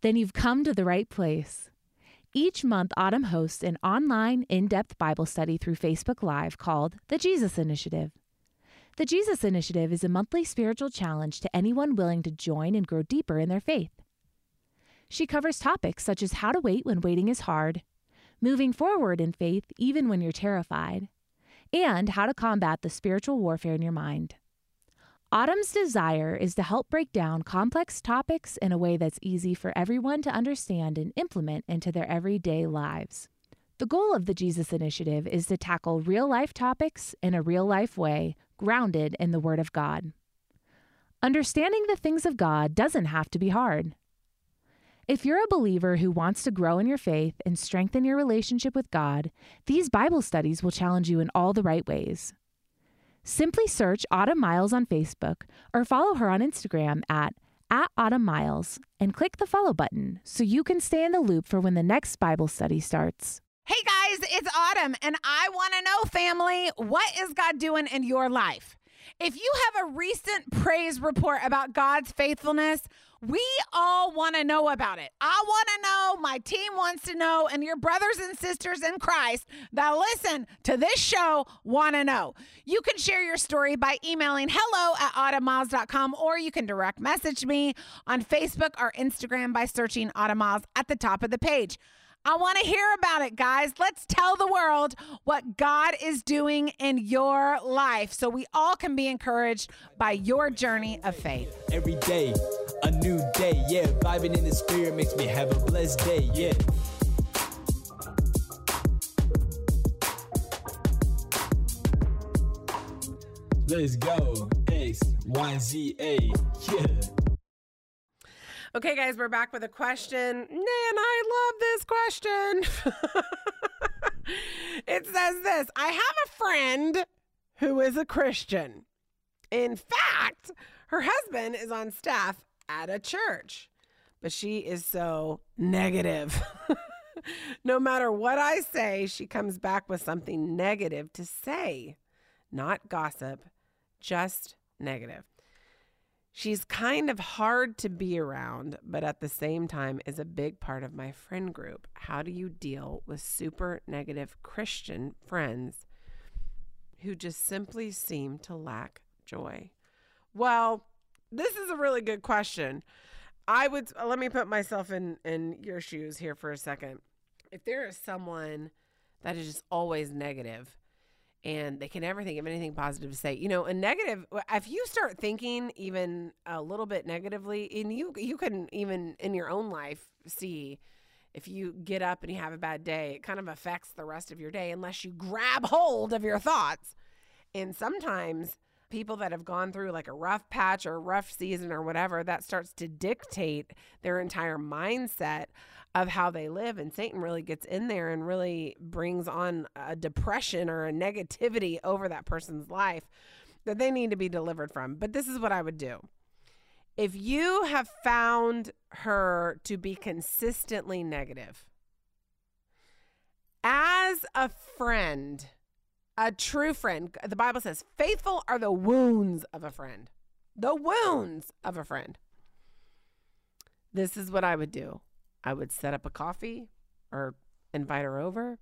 Then you've come to the right place. Each month, Autumn hosts an online, in depth Bible study through Facebook Live called The Jesus Initiative. The Jesus Initiative is a monthly spiritual challenge to anyone willing to join and grow deeper in their faith. She covers topics such as how to wait when waiting is hard, moving forward in faith even when you're terrified, and how to combat the spiritual warfare in your mind. Autumn's desire is to help break down complex topics in a way that's easy for everyone to understand and implement into their everyday lives. The goal of the Jesus Initiative is to tackle real life topics in a real life way, grounded in the Word of God. Understanding the things of God doesn't have to be hard. If you're a believer who wants to grow in your faith and strengthen your relationship with God, these Bible studies will challenge you in all the right ways. Simply search Autumn Miles on Facebook or follow her on Instagram at, at Autumn Miles and click the follow button so you can stay in the loop for when the next Bible study starts. Hey guys, it's Autumn, and I want to know, family, what is God doing in your life? If you have a recent praise report about God's faithfulness, we all want to know about it. I want to know, my team wants to know, and your brothers and sisters in Christ that listen to this show want to know. You can share your story by emailing hello at autumnmiles.com or you can direct message me on Facebook or Instagram by searching Autumn Miles at the top of the page. I want to hear about it, guys. Let's tell the world what God is doing in your life so we all can be encouraged by your journey of faith. Every day, a new day, yeah. Vibing in the spirit makes me have a blessed day, yeah. Let's go. X, Y, Z, A, yeah. Okay, guys, we're back with a question. Man, I love this question. it says this I have a friend who is a Christian. In fact, her husband is on staff at a church, but she is so negative. no matter what I say, she comes back with something negative to say, not gossip, just negative. She's kind of hard to be around, but at the same time is a big part of my friend group. How do you deal with super negative Christian friends who just simply seem to lack joy? Well, this is a really good question. I would uh, let me put myself in in your shoes here for a second. If there is someone that is just always negative, and they can never think of anything positive to say. You know, a negative. If you start thinking even a little bit negatively, and you you can even in your own life see if you get up and you have a bad day, it kind of affects the rest of your day unless you grab hold of your thoughts. And sometimes people that have gone through like a rough patch or a rough season or whatever, that starts to dictate their entire mindset of how they live. And Satan really gets in there and really brings on a depression or a negativity over that person's life that they need to be delivered from. But this is what I would do. If you have found her to be consistently negative, as a friend, a true friend, the Bible says, faithful are the wounds of a friend. The wounds of a friend. This is what I would do. I would set up a coffee or invite her over.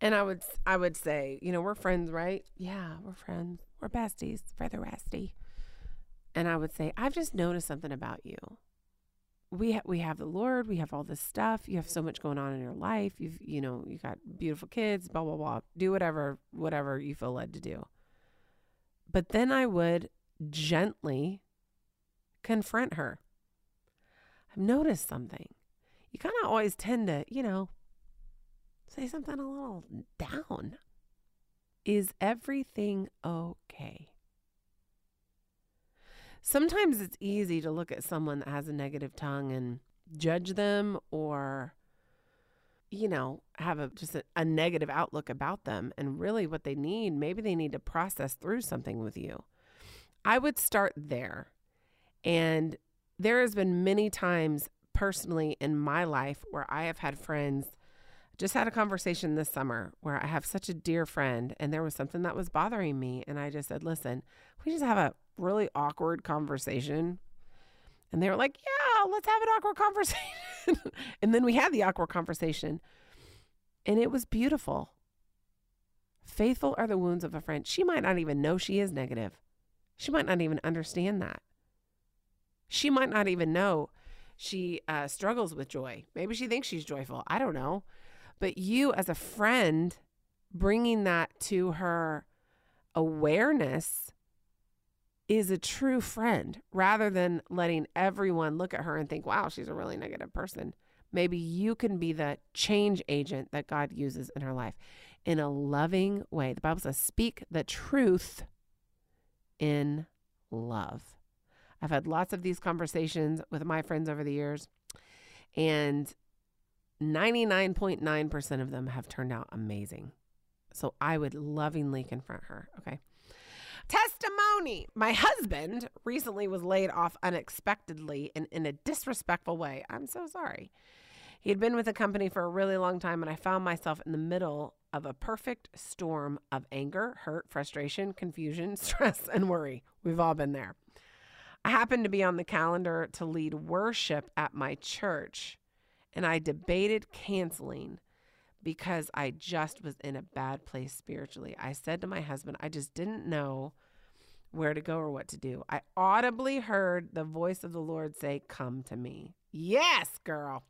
And I would I would say, you know, we're friends, right? Yeah, we're friends. We're besties, brother Rusty. And I would say, I've just noticed something about you. We ha- we have the Lord, we have all this stuff. You have so much going on in your life. You've you know, you got beautiful kids, blah blah blah. Do whatever whatever you feel led to do. But then I would gently confront her. I've noticed something. You kind of always tend to, you know, say something a little down. Is everything okay? Sometimes it's easy to look at someone that has a negative tongue and judge them or you know have a just a, a, negative outlook about them. And really what they need maybe they need to process through something with you. I would start there. And there has been many times personally in my life where i have had friends just had a conversation this summer where i have such a dear friend and there was something that was bothering me and i just said listen we just have a really awkward conversation and they were like, yeah, let's have an awkward conversation. and then we had the awkward conversation. And it was beautiful. Faithful are the wounds of a friend. She might not even know she is negative. She might not even understand that. She might not even know she uh, struggles with joy. Maybe she thinks she's joyful. I don't know. But you, as a friend, bringing that to her awareness is a true friend rather than letting everyone look at her and think, wow, she's a really negative person. Maybe you can be the change agent that God uses in her life in a loving way. The Bible says, speak the truth in love. I've had lots of these conversations with my friends over the years, and 99.9% of them have turned out amazing. So I would lovingly confront her. Okay. Testimony. My husband recently was laid off unexpectedly and in a disrespectful way. I'm so sorry. He had been with the company for a really long time, and I found myself in the middle of a perfect storm of anger, hurt, frustration, confusion, stress, and worry. We've all been there. I happened to be on the calendar to lead worship at my church, and I debated canceling because I just was in a bad place spiritually. I said to my husband, I just didn't know where to go or what to do. I audibly heard the voice of the Lord say, Come to me. Yes, girl.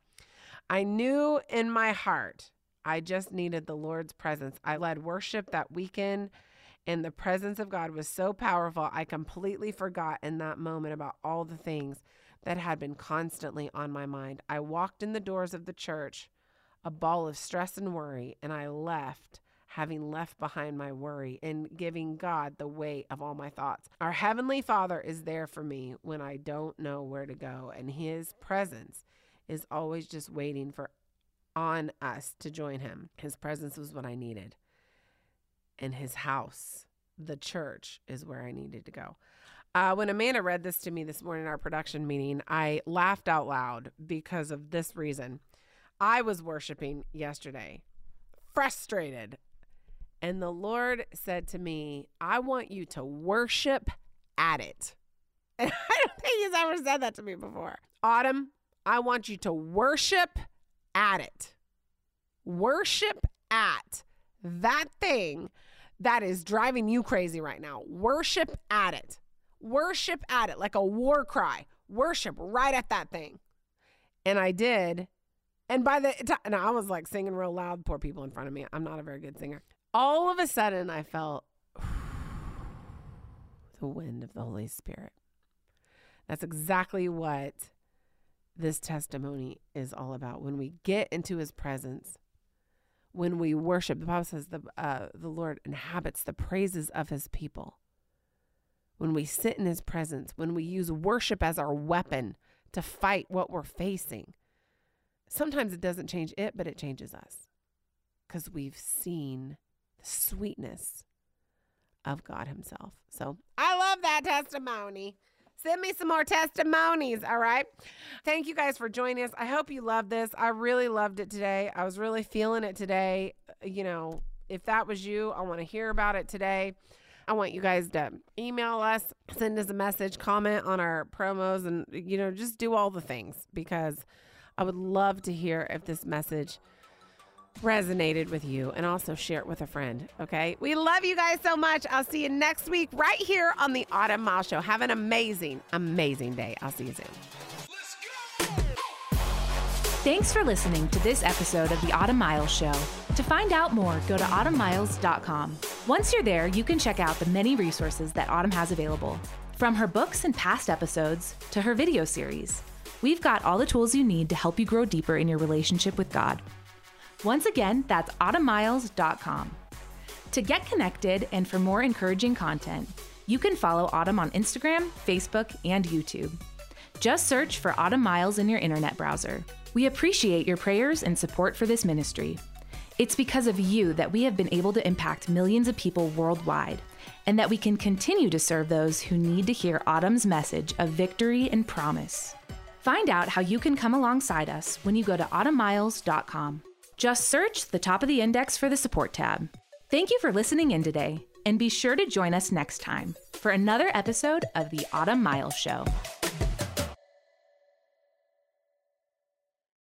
I knew in my heart I just needed the Lord's presence. I led worship that weekend, and the presence of God was so powerful, I completely forgot in that moment about all the things that had been constantly on my mind. I walked in the doors of the church a ball of stress and worry, and I left having left behind my worry and giving God the weight of all my thoughts. Our Heavenly Father is there for me when I don't know where to go, and His presence is always just waiting for on us to join Him. His presence was what I needed, and His house, the church, is where I needed to go. Uh, when Amanda read this to me this morning in our production meeting, I laughed out loud because of this reason. I was worshiping yesterday, frustrated. And the Lord said to me, I want you to worship at it. And I don't think he's ever said that to me before. Autumn, I want you to worship at it. Worship at that thing that is driving you crazy right now. Worship at it. Worship at it like a war cry. Worship right at that thing. And I did. And by the time, and I was like singing real loud, poor people in front of me. I'm not a very good singer. All of a sudden, I felt the wind of the Holy Spirit. That's exactly what this testimony is all about. When we get into his presence, when we worship, the Bible says the, uh, the Lord inhabits the praises of his people. When we sit in his presence, when we use worship as our weapon to fight what we're facing sometimes it doesn't change it, but it changes us because we've seen the sweetness of God Himself. So I love that testimony. Send me some more testimonies, all right? Thank you guys for joining us. I hope you love this. I really loved it today. I was really feeling it today. Uh, you know, if that was you, I want to hear about it today. I want you guys to email us, send us a message, comment on our promos, and, you know, just do all the things because I would love to hear if this message resonated with you and also share it with a friend. Okay. We love you guys so much. I'll see you next week right here on the Autumn Miles Show. Have an amazing, amazing day. I'll see you soon. Thanks for listening to this episode of the Autumn Miles Show. To find out more, go to autumnmiles.com. Once you're there, you can check out the many resources that Autumn has available, from her books and past episodes to her video series. We've got all the tools you need to help you grow deeper in your relationship with God. Once again, that's autumnmiles.com. To get connected and for more encouraging content, You can follow Autumn on Instagram, Facebook, and YouTube. Just search for Autumn Miles in your internet browser. We appreciate your prayers and support for this ministry. It's because of you that we have been able to impact millions of people worldwide, and that we can continue to serve those who need to hear Autumn's message of victory and promise. Find out how you can come alongside us when you go to autumnmiles.com. Just search the top of the index for the support tab. Thank you for listening in today, and be sure to join us next time for another episode of The Autumn Miles Show.